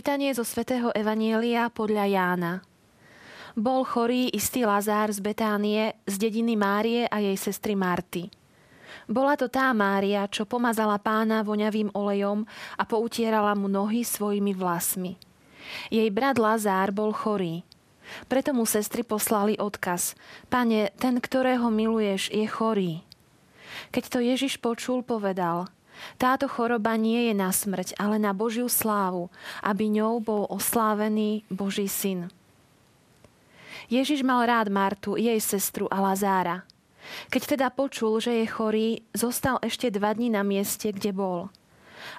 Čítanie zo svätého Evanielia podľa Jána. Bol chorý istý Lazár z Betánie, z dediny Márie a jej sestry Marty. Bola to tá Mária, čo pomazala pána voňavým olejom a poutierala mu nohy svojimi vlasmi. Jej brat Lazár bol chorý. Preto mu sestry poslali odkaz. Pane, ten, ktorého miluješ, je chorý. Keď to Ježiš počul, povedal – táto choroba nie je na smrť, ale na Božiu slávu, aby ňou bol oslávený Boží syn. Ježiš mal rád Martu, jej sestru a Lazára. Keď teda počul, že je chorý, zostal ešte dva dní na mieste, kde bol.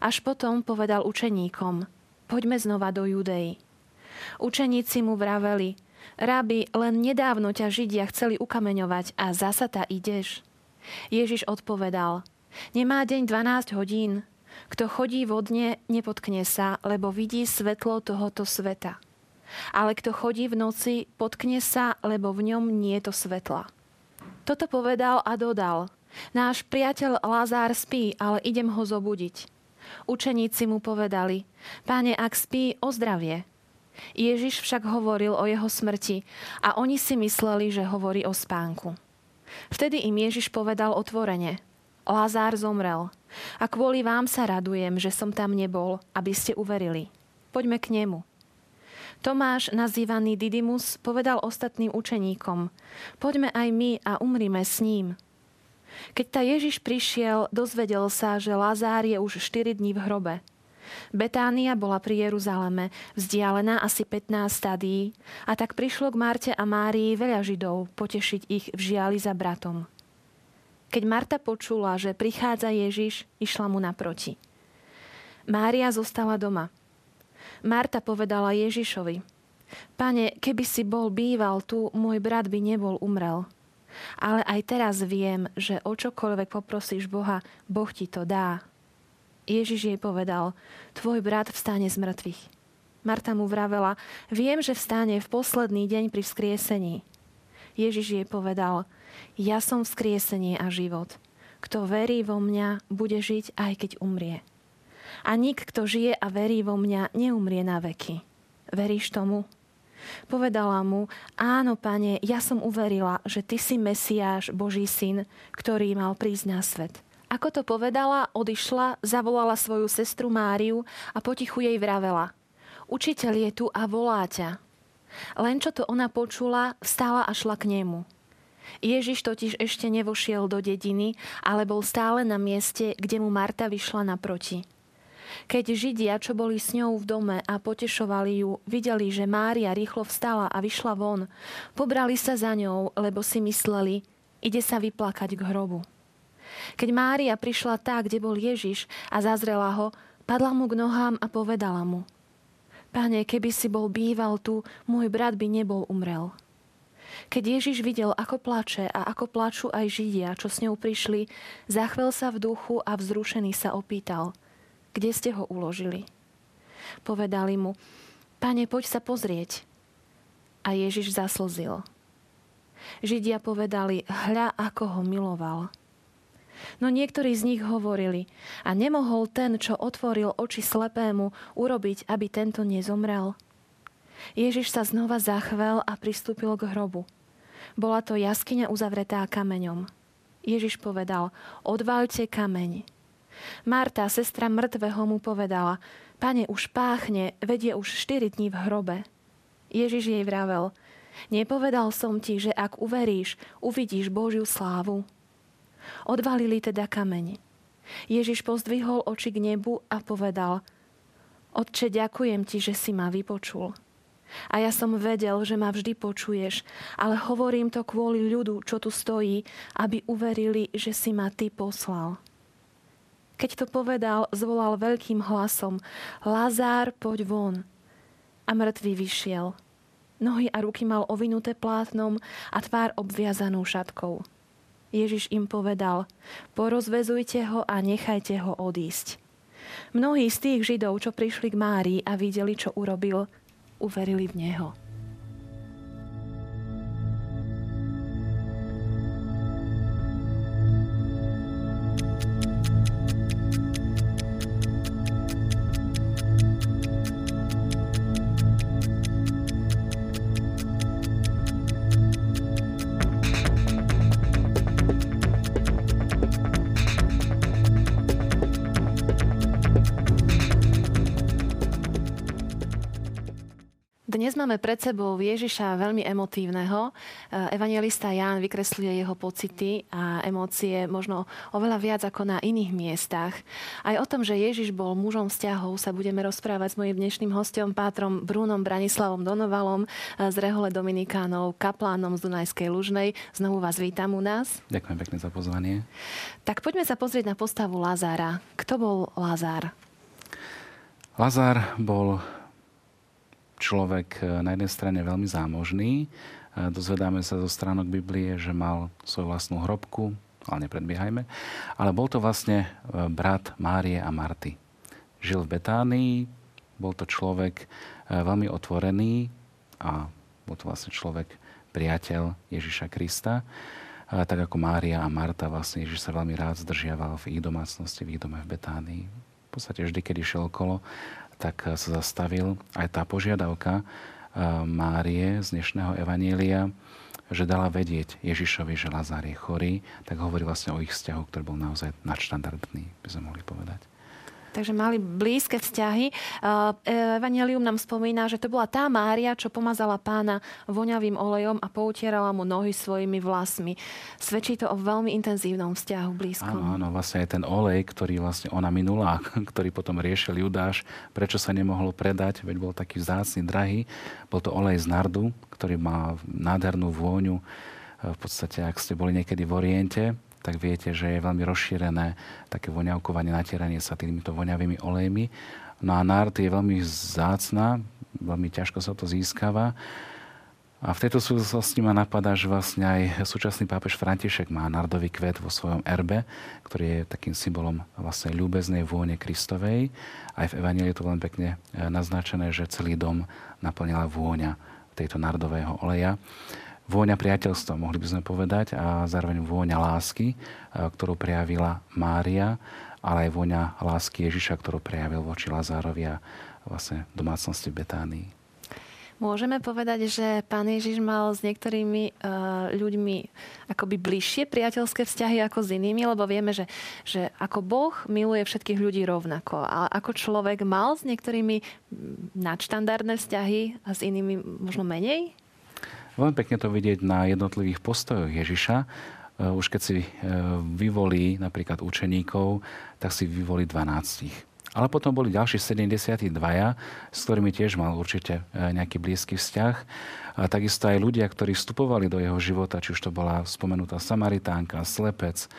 Až potom povedal učeníkom, poďme znova do Judei. Učeníci mu vraveli, Rabi, len nedávno ťa Židia chceli ukameňovať a zasa ta ideš. Ježiš odpovedal, Nemá deň 12 hodín. Kto chodí vodne, nepotkne sa, lebo vidí svetlo tohoto sveta. Ale kto chodí v noci, potkne sa, lebo v ňom nie je to svetla. Toto povedal a dodal. Náš priateľ Lazár spí, ale idem ho zobudiť. Učeníci mu povedali, páne, ak spí, ozdravie. Ježiš však hovoril o jeho smrti a oni si mysleli, že hovorí o spánku. Vtedy im Ježiš povedal otvorene – Lazár zomrel. A kvôli vám sa radujem, že som tam nebol, aby ste uverili. Poďme k nemu. Tomáš, nazývaný Didymus, povedal ostatným učeníkom, poďme aj my a umrime s ním. Keď ta Ježiš prišiel, dozvedel sa, že Lazár je už 4 dní v hrobe. Betánia bola pri Jeruzaleme, vzdialená asi 15 stadí, a tak prišlo k Marte a Márii veľa Židov potešiť ich v žiali za bratom. Keď Marta počula, že prichádza Ježiš, išla mu naproti. Mária zostala doma. Marta povedala Ježišovi, Pane, keby si bol býval tu, môj brat by nebol umrel. Ale aj teraz viem, že o čokoľvek poprosíš Boha, Boh ti to dá. Ježiš jej povedal, tvoj brat vstane z mŕtvych. Marta mu vravela, viem, že vstane v posledný deň pri vzkriesení. Ježiš jej povedal, ja som vzkriesenie a život. Kto verí vo mňa, bude žiť aj keď umrie. A nik, kto žije a verí vo mňa, neumrie na veky. Veríš tomu? Povedala mu, áno, pane, ja som uverila, že ty si Mesiáš, Boží syn, ktorý mal prísť na svet. Ako to povedala, odišla, zavolala svoju sestru Máriu a potichu jej vravela. Učiteľ je tu a volá ťa. Len čo to ona počula, vstala a šla k nemu. Ježiš totiž ešte nevošiel do dediny, ale bol stále na mieste, kde mu Marta vyšla naproti. Keď Židia, čo boli s ňou v dome a potešovali ju, videli, že Mária rýchlo vstala a vyšla von, pobrali sa za ňou, lebo si mysleli, ide sa vyplakať k hrobu. Keď Mária prišla tá, kde bol Ježiš a zazrela ho, padla mu k nohám a povedala mu, Pane, keby si bol býval tu, môj brat by nebol umrel. Keď Ježiš videl, ako plače a ako plačú aj Židia, čo s ňou prišli, zachvel sa v duchu a vzrušený sa opýtal, kde ste ho uložili. Povedali mu, pane, poď sa pozrieť. A Ježiš zaslzil. Židia povedali, hľa, ako ho miloval. No niektorí z nich hovorili, a nemohol ten, čo otvoril oči slepému, urobiť, aby tento nezomrel. Ježiš sa znova zachvel a pristúpil k hrobu. Bola to jaskyňa uzavretá kameňom. Ježiš povedal, odvalte kameň. Marta, sestra mŕtvého, mu povedala, pane, už páchne, vedie už 4 dní v hrobe. Ježiš jej vravel, nepovedal som ti, že ak uveríš, uvidíš Božiu slávu. Odvalili teda kameň. Ježiš pozdvihol oči k nebu a povedal, Otče, ďakujem ti, že si ma vypočul. A ja som vedel, že ma vždy počuješ, ale hovorím to kvôli ľudu, čo tu stojí, aby uverili, že si ma ty poslal. Keď to povedal, zvolal veľkým hlasom, Lazár, poď von. A mŕtvý vyšiel. Nohy a ruky mal ovinuté plátnom a tvár obviazanú šatkou. Ježiš im povedal, porozvezujte ho a nechajte ho odísť. Mnohí z tých Židov, čo prišli k Márii a videli, čo urobil, uverili v Neho. Máme pred sebou Ježiša veľmi emotívneho. Eh, evangelista Ján vykresluje jeho pocity a emócie možno oveľa viac ako na iných miestach. Aj o tom, že Ježiš bol mužom vzťahov, sa budeme rozprávať s mojim dnešným hostom, pátrom Brunom Branislavom Donovalom eh, z Rehole Dominikánov, kaplánom z Dunajskej Lužnej. Znovu vás vítam u nás. Ďakujem pekne za pozvanie. Tak poďme sa pozrieť na postavu Lazára. Kto bol Lazár? Lazár bol človek e, na jednej strane veľmi zámožný. E, dozvedáme sa zo stránok Biblie, že mal svoju vlastnú hrobku, ale nepredbiehajme. Ale bol to vlastne e, brat Márie a Marty. Žil v Betánii, bol to človek veľmi otvorený a bol to vlastne človek priateľ Ježiša Krista. Tak ako Mária a Marta, vlastne Ježiš sa veľmi rád zdržiaval v ich domácnosti, v ich dome v Betánii. V podstate vždy, keď išiel okolo, tak sa zastavil aj tá požiadavka eh, Márie z dnešného evanília, že dala vedieť Ježišovi, že Lazár je chorý, tak hovorí vlastne o ich vzťahu, ktorý bol naozaj nadštandardný, by sme mohli povedať. Takže mali blízke vzťahy. Evangelium nám spomína, že to bola tá Mária, čo pomazala pána voňavým olejom a poutierala mu nohy svojimi vlasmi. Svedčí to o veľmi intenzívnom vzťahu blízkom. Áno, áno, vlastne aj ten olej, ktorý vlastne ona minula, ktorý potom riešil Judáš, prečo sa nemohol predať, veď bol taký vzácny, drahý. Bol to olej z nardu, ktorý má nádhernú vôňu. V podstate, ak ste boli niekedy v Oriente, tak viete, že je veľmi rozšírené také voňavkovanie, natieranie sa týmito voňavými olejmi. No a nard je veľmi zácna, veľmi ťažko sa to získava. A v tejto súvislosti ma napadá, že vlastne aj súčasný pápež František má nardový kvet vo svojom erbe, ktorý je takým symbolom vlastne ľúbeznej vône Kristovej. Aj v Evangelii je to veľmi pekne e, naznačené, že celý dom naplnila vôňa tejto nardového oleja vôňa priateľstva, mohli by sme povedať, a zároveň vôňa lásky, ktorú prejavila Mária, ale aj vôňa lásky Ježiša, ktorú prejavil voči Lazárovi a vlastne domácnosti Betánii. Môžeme povedať, že pán Ježiš mal s niektorými uh, ľuďmi akoby bližšie priateľské vzťahy ako s inými, lebo vieme, že, že ako Boh miluje všetkých ľudí rovnako. A ako človek mal s niektorými nadštandardné vzťahy a s inými možno menej? Veľmi pekne to vidieť na jednotlivých postojoch Ježiša. E, už keď si e, vyvolí napríklad učeníkov, tak si vyvolí 12. Ale potom boli ďalší 72, s ktorými tiež mal určite e, nejaký blízky vzťah. A takisto aj ľudia, ktorí vstupovali do jeho života, či už to bola spomenutá Samaritánka, slepec,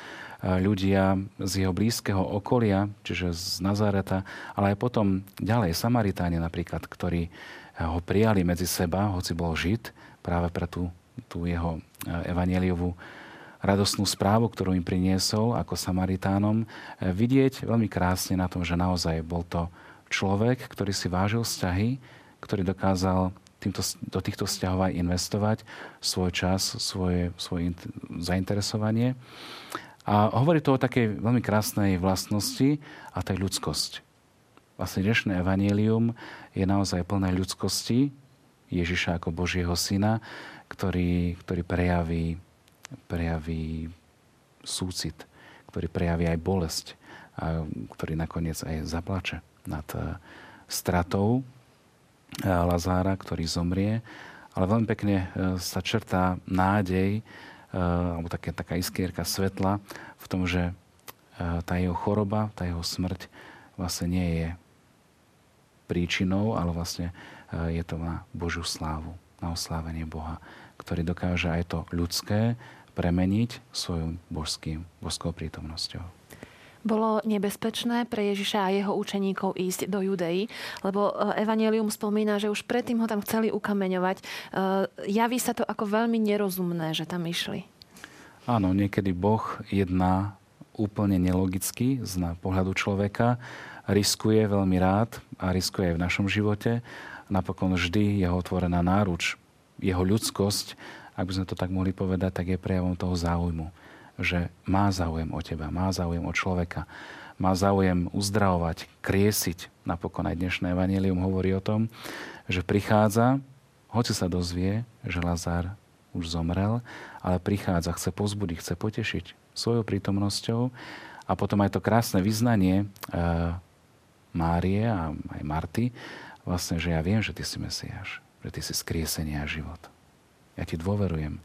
ľudia z jeho blízkeho okolia, čiže z Nazareta, ale aj potom ďalej Samaritáne napríklad, ktorí ho prijali medzi seba, hoci bol Žid, práve pre tú, tú jeho e, evanieliovú radostnú správu, ktorú im priniesol ako Samaritánom, e, vidieť veľmi krásne na tom, že naozaj bol to človek, ktorý si vážil vzťahy, ktorý dokázal týmto, do týchto vzťahov aj investovať svoj čas, svoje, svoje zainteresovanie. A hovorí to o takej veľmi krásnej vlastnosti a to je ľudskosť. Vlastne dnešné evanielium je naozaj plné ľudskosti, Ježiša ako Božieho syna, ktorý, ktorý prejaví, prejaví súcit, ktorý prejaví aj bolesť, a ktorý nakoniec aj zaplače nad eh, stratou eh, Lazára, ktorý zomrie. Ale veľmi pekne eh, sa črtá nádej, alebo také, taká iskierka svetla v tom, že tá jeho choroba, tá jeho smrť vlastne nie je príčinou, ale vlastne je to na Božiu slávu, na oslávenie Boha, ktorý dokáže aj to ľudské premeniť svojou božským, božskou prítomnosťou. Bolo nebezpečné pre Ježiša a jeho učeníkov ísť do Judei, lebo e, Evangelium spomína, že už predtým ho tam chceli ukameňovať. E, javí sa to ako veľmi nerozumné, že tam išli. Áno, niekedy Boh jedná úplne nelogicky z pohľadu človeka, riskuje veľmi rád a riskuje aj v našom živote napokon vždy je otvorená náruč. Jeho ľudskosť, ak by sme to tak mohli povedať, tak je prejavom toho záujmu. Že má záujem o teba, má záujem o človeka, má záujem uzdravovať, kriesiť. Napokon aj dnešné evanelium hovorí o tom, že prichádza, hoci sa dozvie, že Lazár už zomrel, ale prichádza, chce pozbudiť, chce potešiť svojou prítomnosťou a potom aj to krásne vyznanie e, Márie a aj Marty, vlastne, že ja viem, že ty si Mesiáš. že ty si skriesenie a život. Ja ti dôverujem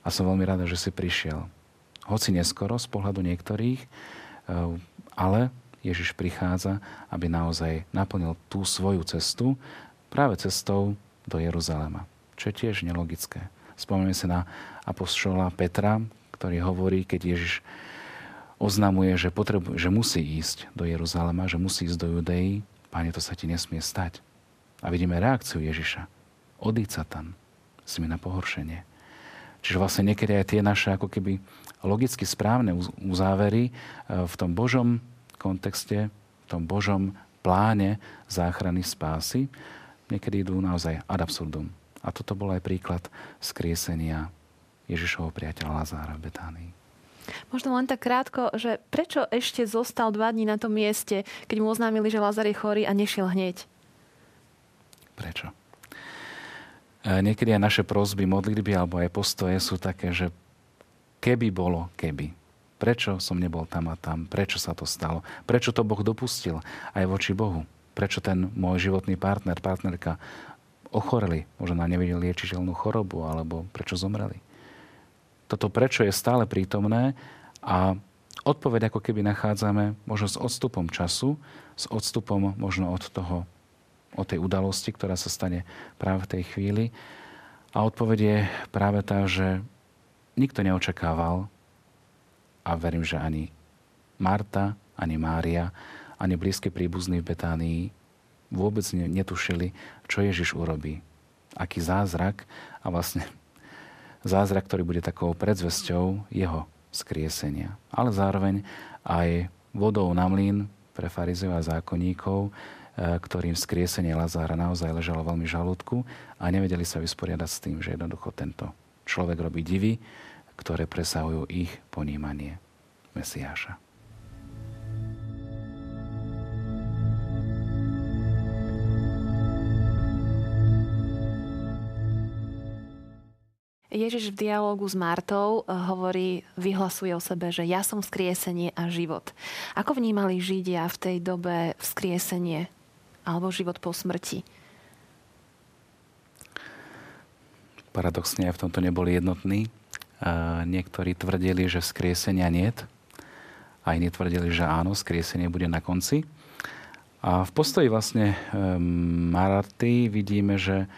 a som veľmi rada, že si prišiel. Hoci neskoro z pohľadu niektorých, eh, ale Ježiš prichádza, aby naozaj naplnil tú svoju cestu práve cestou do Jeruzalema, čo je tiež nelogické. Spomíname sa na apoštola Petra, ktorý hovorí, keď Ježiš oznamuje, že, potrebu, že musí ísť do Jeruzalema, že musí ísť do Judei, Páne, to sa ti nesmie stať. A vidíme reakciu Ježiša. Odíď sa tam, si mi na pohoršenie. Čiže vlastne niekedy aj tie naše ako keby logicky správne uzávery e, v tom Božom kontexte, v tom Božom pláne záchrany spásy, niekedy idú naozaj ad absurdum. A toto bol aj príklad skriesenia Ježišovho priateľa Lazára v Betánii. Možno len tak krátko, že prečo ešte zostal dva dní na tom mieste, keď mu oznámili, že Lazar je chorý a nešiel hneď? Prečo? E, niekedy aj naše prozby, modlitby alebo aj postoje sú také, že keby bolo, keby. Prečo som nebol tam a tam? Prečo sa to stalo? Prečo to Boh dopustil aj voči Bohu? Prečo ten môj životný partner, partnerka ochoreli, možno na liečiteľnú chorobu, alebo prečo zomreli? toto prečo je stále prítomné a odpoveď ako keby nachádzame možno s odstupom času, s odstupom možno od toho, od tej udalosti, ktorá sa stane práve v tej chvíli. A odpoveď je práve tá, že nikto neočakával a verím, že ani Marta, ani Mária, ani blízke príbuzní v Betánii vôbec netušili, čo Ježiš urobí. Aký zázrak a vlastne zázrak, ktorý bude takou predzvesťou jeho skriesenia. Ale zároveň aj vodou na mlyn pre farizov a zákonníkov, ktorým skriesenie Lazára naozaj ležalo veľmi žalúdku a nevedeli sa vysporiadať s tým, že jednoducho tento človek robí divy, ktoré presahujú ich ponímanie Mesiáša. Ježiš v dialogu s Martou eh, hovorí, vyhlasuje o sebe, že ja som vzkriesenie a život. Ako vnímali Židia v tej dobe vzkriesenie alebo život po smrti? Paradoxne v tomto neboli jednotní. Niektorí tvrdili, že vzkriesenia niet a iní tvrdili, že áno, skriesenie bude na konci. A v postoji vlastne Marty vidíme, že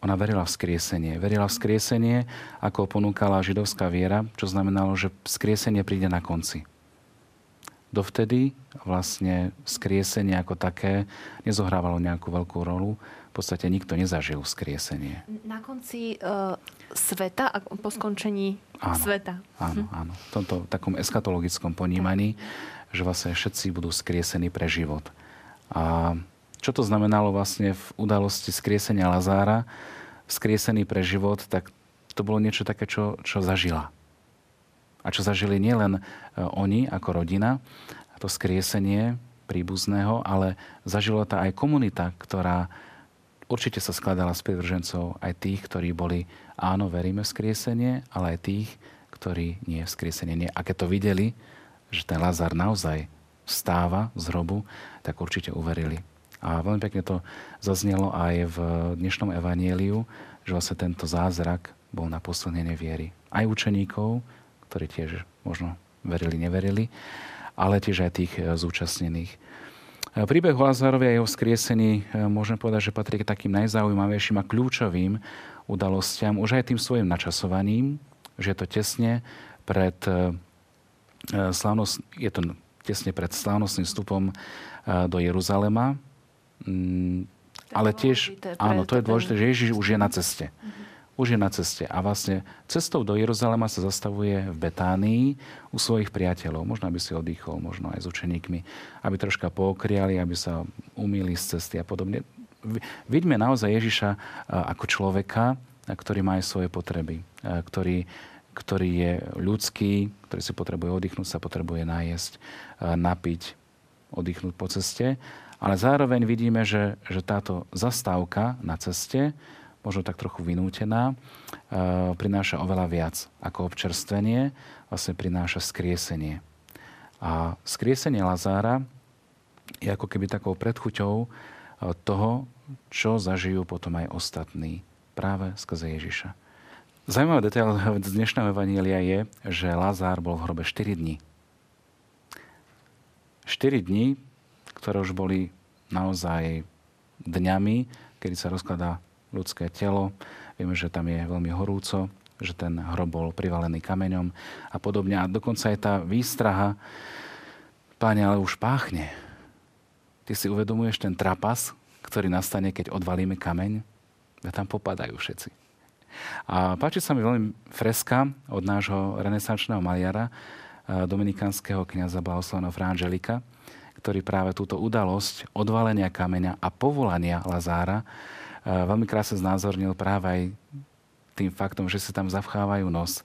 ona verila v skriesenie. Verila v skriesenie, ako ponúkala židovská viera, čo znamenalo, že skriesenie príde na konci. Dovtedy vlastne skriesenie ako také nezohrávalo nejakú veľkú rolu. V podstate nikto nezažil skriesenie. Na konci uh, sveta, po skončení áno, sveta. Áno, hm. áno. V tomto takom eskatologickom ponímaní, že vlastne všetci budú skriesení pre život. A čo to znamenalo vlastne v udalosti skriesenia Lazára? skriesený pre život, tak to bolo niečo také, čo, čo zažila. A čo zažili nielen e, oni ako rodina, to skriesenie príbuzného, ale zažila to aj komunita, ktorá určite sa skladala z privržencov aj tých, ktorí boli, áno, veríme v skriesenie, ale aj tých, ktorí nie v skriesenie nie. A keď to videli, že ten Lazar naozaj vstáva z hrobu, tak určite uverili. A veľmi pekne to zaznelo aj v dnešnom evanieliu, že vlastne tento zázrak bol na posilnenie viery. Aj učeníkov, ktorí tiež možno verili, neverili, ale tiež aj tých e, zúčastnených. E, príbeh o Lazárovi a jeho skriesení e, môžem povedať, že patrí k takým najzaujímavejším a kľúčovým udalostiam, už aj tým svojim načasovaním, že je to tesne pred slávnosť, je to tesne pred slávnostným vstupom do Jeruzalema, Mm, ale tiež, áno, to je dôležité, že Ježiš už je na ceste. Už je na ceste. A vlastne cestou do Jeruzalema sa zastavuje v Betánii u svojich priateľov. Možno, aby si oddychol, možno aj s učeníkmi, aby troška pookriali, aby sa umýli z cesty a podobne. Vidíme naozaj Ježiša ako človeka, ktorý má aj svoje potreby, ktorý, ktorý je ľudský, ktorý si potrebuje oddychnúť, sa potrebuje nájsť, napiť, oddychnúť po ceste ale zároveň vidíme, že, že táto zastávka na ceste, možno tak trochu vynútená, e, prináša oveľa viac ako občerstvenie, vlastne prináša skriesenie. A skriesenie Lazára je ako keby takou predchuťou e, toho, čo zažijú potom aj ostatní práve skrze Ježiša. Zajímavý detail z dnešného evanília je, že Lazár bol v hrobe 4 dní. 4 dní, ktoré už boli naozaj dňami, kedy sa rozkladá ľudské telo. Vieme, že tam je veľmi horúco, že ten hrob bol privalený kameňom a podobne. A dokonca aj tá výstraha, páne, ale už páchne. Ty si uvedomuješ ten trapas, ktorý nastane, keď odvalíme kameň? A tam popadajú všetci. A páči sa mi veľmi freska od nášho renesančného maliara, dominikánskeho kniaza Blahoslavného Frangelika, ktorý práve túto udalosť odvalenia kameňa a povolania Lazára veľmi krásne znázornil práve aj tým faktom, že si tam zavchávajú nos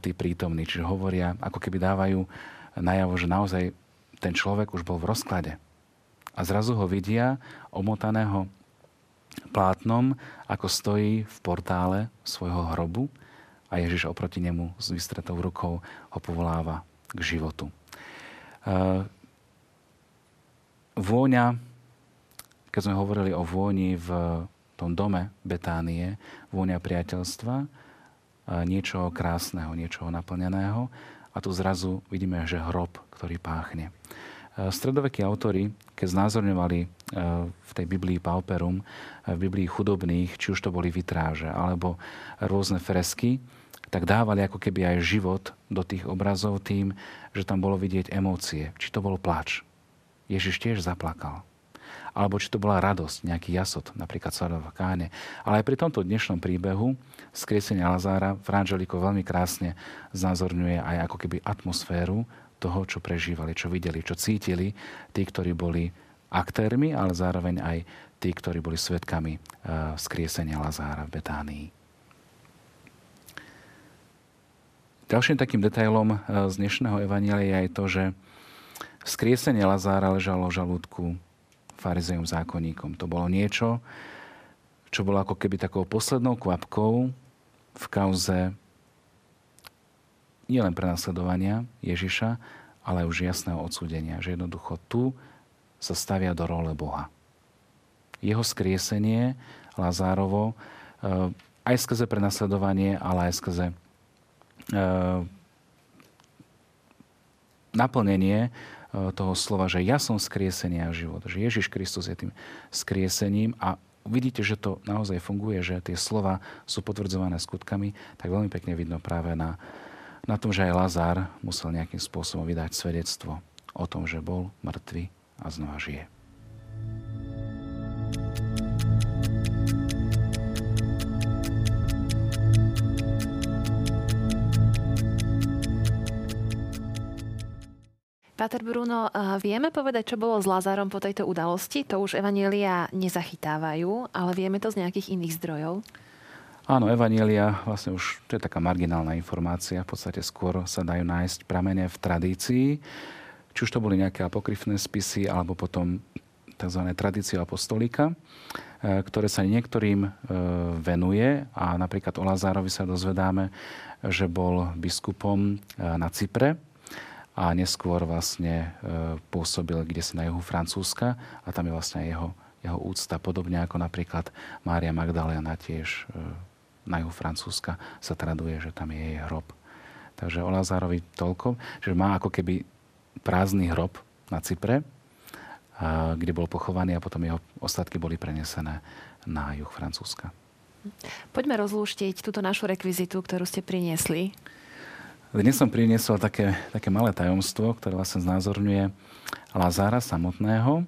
tí prítomní. Čiže hovoria, ako keby dávajú najavo, že naozaj ten človek už bol v rozklade. A zrazu ho vidia omotaného plátnom, ako stojí v portále svojho hrobu a Ježiš oproti nemu s vystretou rukou ho povoláva k životu. Vôňa, keď sme hovorili o vôni v tom dome Betánie, vôňa priateľstva, niečo krásneho, niečo naplneného a tu zrazu vidíme, že hrob, ktorý páchne. Stredovekí autory, keď znázorňovali v tej Biblii Pauperum, v Biblii chudobných, či už to boli vitráže alebo rôzne fresky, tak dávali ako keby aj život do tých obrazov tým, že tam bolo vidieť emócie. Či to bol plač, Ježiš tiež zaplakal. Alebo či to bola radosť, nejaký jasot, napríklad v Káne. Ale aj pri tomto dnešnom príbehu skriesenia Lazára Franželiko veľmi krásne znázorňuje aj ako keby atmosféru toho, čo prežívali, čo videli, čo cítili tí, ktorí boli aktérmi, ale zároveň aj tí, ktorí boli svetkami skriesenia eh, Lazára v Betánii. Ďalším takým detailom eh, z dnešného evanielia je to, že Skriesenie Lazára ležalo v žalúdku farizejom zákonníkom. To bolo niečo, čo bolo ako keby takou poslednou kvapkou v kauze nielen prenasledovania Ježiša, ale už jasného odsúdenia, že jednoducho tu sa stavia do role Boha. Jeho skriesenie Lazárovo eh, aj skrze prenasledovanie, ale aj skrze eh, naplnenie toho slova, že ja som skriesenie a život. Že Ježiš Kristus je tým skriesením a vidíte, že to naozaj funguje, že tie slova sú potvrdzované skutkami, tak veľmi pekne vidno práve na, na tom, že aj Lazár musel nejakým spôsobom vydať svedectvo o tom, že bol mŕtvy a znova žije. Pater Bruno, vieme povedať, čo bolo s Lazárom po tejto udalosti? To už evanielia nezachytávajú, ale vieme to z nejakých iných zdrojov? Áno, evanielia, vlastne už to je taká marginálna informácia, v podstate skôr sa dajú nájsť pramene v tradícii, či už to boli nejaké apokryfné spisy, alebo potom tzv. tradície apostolika, e, ktoré sa niektorým e, venuje a napríklad o Lazárovi sa dozvedáme, že bol biskupom e, na Cypre, a neskôr vlastne e, pôsobil kde si na juhu Francúzska a tam je vlastne jeho, jeho úcta, podobne ako napríklad Mária Magdalena tiež e, na juhu Francúzska sa traduje, že tam je jej hrob. Takže o Lazárovi toľko, že má ako keby prázdny hrob na Cypre, kde bol pochovaný a potom jeho ostatky boli prenesené na juh Francúzska. Poďme rozlúštiť túto našu rekvizitu, ktorú ste priniesli. Dnes som priniesol také, také malé tajomstvo, ktoré vlastne znázorňuje Lazára samotného.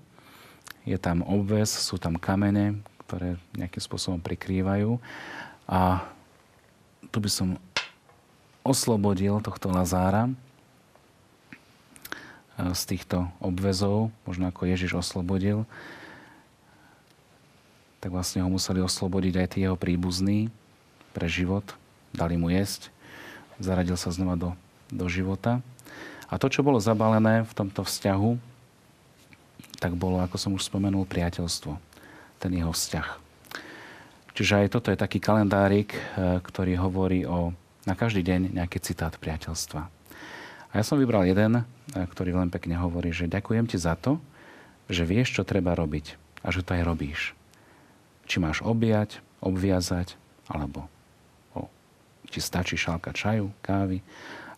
Je tam obves, sú tam kamene, ktoré nejakým spôsobom prikrývajú. A tu by som oslobodil tohto Lazára e, z týchto obvezov, možno ako Ježiš oslobodil, tak vlastne ho museli oslobodiť aj tí jeho príbuzní pre život. Dali mu jesť, zaradil sa znova do, do života. A to, čo bolo zabalené v tomto vzťahu, tak bolo, ako som už spomenul, priateľstvo. Ten jeho vzťah. Čiže aj toto je taký kalendárik, eh, ktorý hovorí o na každý deň nejaký citát priateľstva. A ja som vybral jeden, eh, ktorý len pekne hovorí, že ďakujem ti za to, že vieš, čo treba robiť a že to aj robíš. Či máš objať, obviazať, alebo ti stačí šálka čaju, kávy,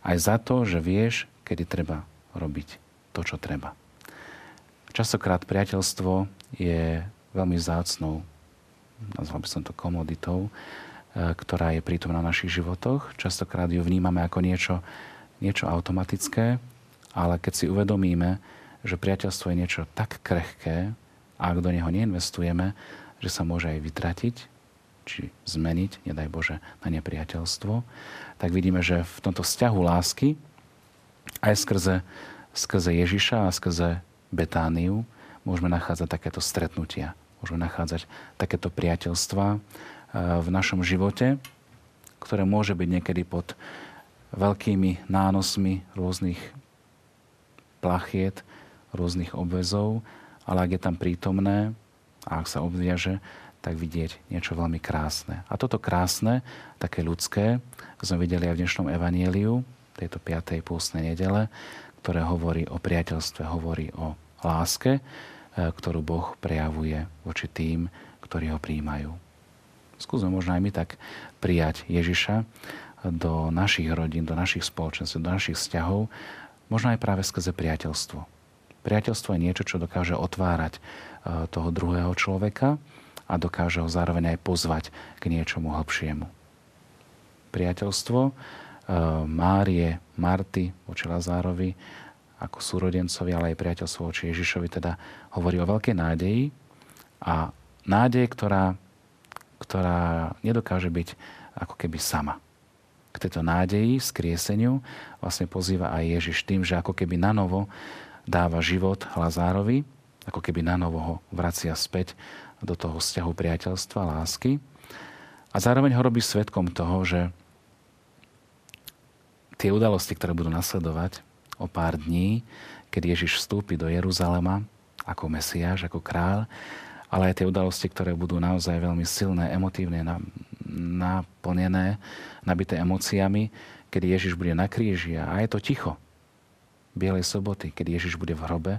aj za to, že vieš, kedy treba robiť to, čo treba. Častokrát priateľstvo je veľmi zácnou, nazval by som to komoditou, e, ktorá je prítomná v našich životoch. Častokrát ju vnímame ako niečo, niečo automatické, ale keď si uvedomíme, že priateľstvo je niečo tak krehké, a ak do neho neinvestujeme, že sa môže aj vytratiť, či zmeniť, nedaj Bože, na nepriateľstvo, tak vidíme, že v tomto vzťahu lásky aj skrze, skrze Ježiša a skrze Betániu môžeme nachádzať takéto stretnutia. Môžeme nachádzať takéto priateľstva eh, v našom živote, ktoré môže byť niekedy pod veľkými nánosmi rôznych plachiet, rôznych obvezov, ale ak je tam prítomné a ak sa obviaže, tak vidieť niečo veľmi krásne. A toto krásne, také ľudské, sme videli aj v dnešnom evanieliu, tejto 5. pústnej nedele, ktoré hovorí o priateľstve, hovorí o láske, e, ktorú Boh prejavuje voči tým, ktorí ho príjmajú. Skúsme možno aj my tak prijať Ježiša do našich rodín, do našich spoločenstv, do našich vzťahov, možno aj práve skrze priateľstvo. Priateľstvo je niečo, čo dokáže otvárať e, toho druhého človeka a dokáže ho zároveň aj pozvať k niečomu hlbšiemu. Priateľstvo e, Márie, Marty voči Lazárovi ako súrodencovi, ale aj priateľstvo voči Ježišovi teda hovorí o veľkej nádeji a nádej, ktorá, ktorá nedokáže byť ako keby sama. K tejto nádeji, skrieseniu vlastne pozýva aj Ježiš tým, že ako keby na novo dáva život Lazárovi, ako keby na novo ho vracia späť do toho vzťahu priateľstva, lásky. A zároveň ho robí svetkom toho, že tie udalosti, ktoré budú nasledovať o pár dní, keď Ježiš vstúpi do Jeruzalema ako Mesiáš, ako král, ale aj tie udalosti, ktoré budú naozaj veľmi silné, emotívne, naplnené, nabité emóciami, keď Ježiš bude na kríži a je to ticho. Bielej soboty, keď Ježiš bude v hrobe,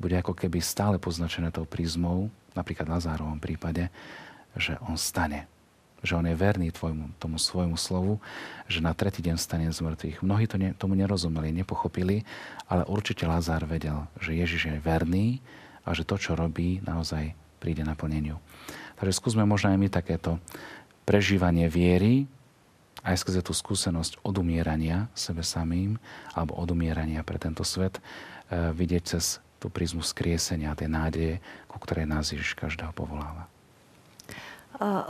bude ako keby stále poznačené tou prízmou, napríklad na zárovom prípade, že on stane. Že on je verný tvojmu, tomu svojmu slovu, že na tretí deň stane z mŕtvych. Mnohí to ne, tomu nerozumeli, nepochopili, ale určite Lazár vedel, že Ježiš je verný a že to, čo robí, naozaj príde naplneniu. Takže skúsme možno aj my takéto prežívanie viery, aj skrze tú skúsenosť odumierania sebe samým alebo odumierania pre tento svet e, vidieť cez tú prízmu skriesenia, tej nádeje, ku ktorej nás Ježiš každého povoláva.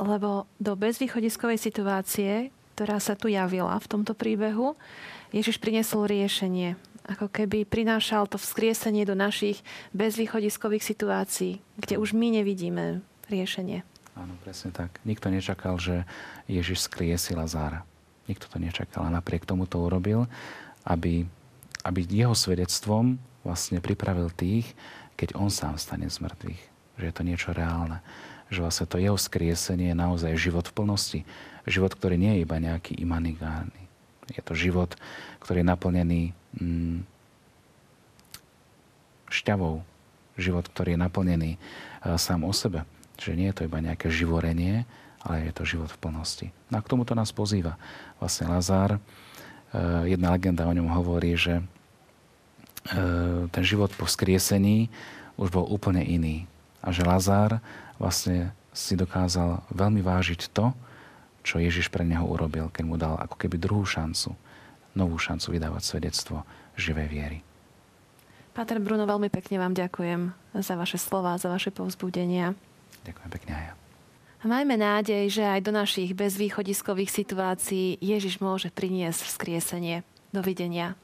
Lebo do bezvýchodiskovej situácie, ktorá sa tu javila v tomto príbehu, Ježiš priniesol riešenie. Ako keby prinášal to vzkriesenie do našich bezvýchodiskových situácií, kde už my nevidíme riešenie. Áno, presne tak. Nikto nečakal, že Ježiš skriesi Lazára. Nikto to nečakal a napriek tomu to urobil, aby, aby jeho svedectvom vlastne pripravil tých, keď on sám stane z mŕtvych. Že je to niečo reálne. Že vlastne to jeho skriesenie je naozaj život v plnosti. Život, ktorý nie je iba nejaký imanigárny. Je to život, ktorý je naplnený mm, šťavou. Život, ktorý je naplnený uh, sám o sebe. Čiže nie je to iba nejaké živorenie, ale je to život v plnosti. No a k tomuto nás pozýva vlastne Lazár. E, jedna legenda o ňom hovorí, že e, ten život po skriesení už bol úplne iný. A že Lazár vlastne si dokázal veľmi vážiť to, čo Ježiš pre neho urobil, keď mu dal ako keby druhú šancu, novú šancu vydávať svedectvo živej viery. Páter Bruno, veľmi pekne vám ďakujem za vaše slova, za vaše povzbudenia. Ďakujem pekne aj ja. A majme nádej, že aj do našich bezvýchodiskových situácií Ježiš môže priniesť vzkriesenie. Dovidenia.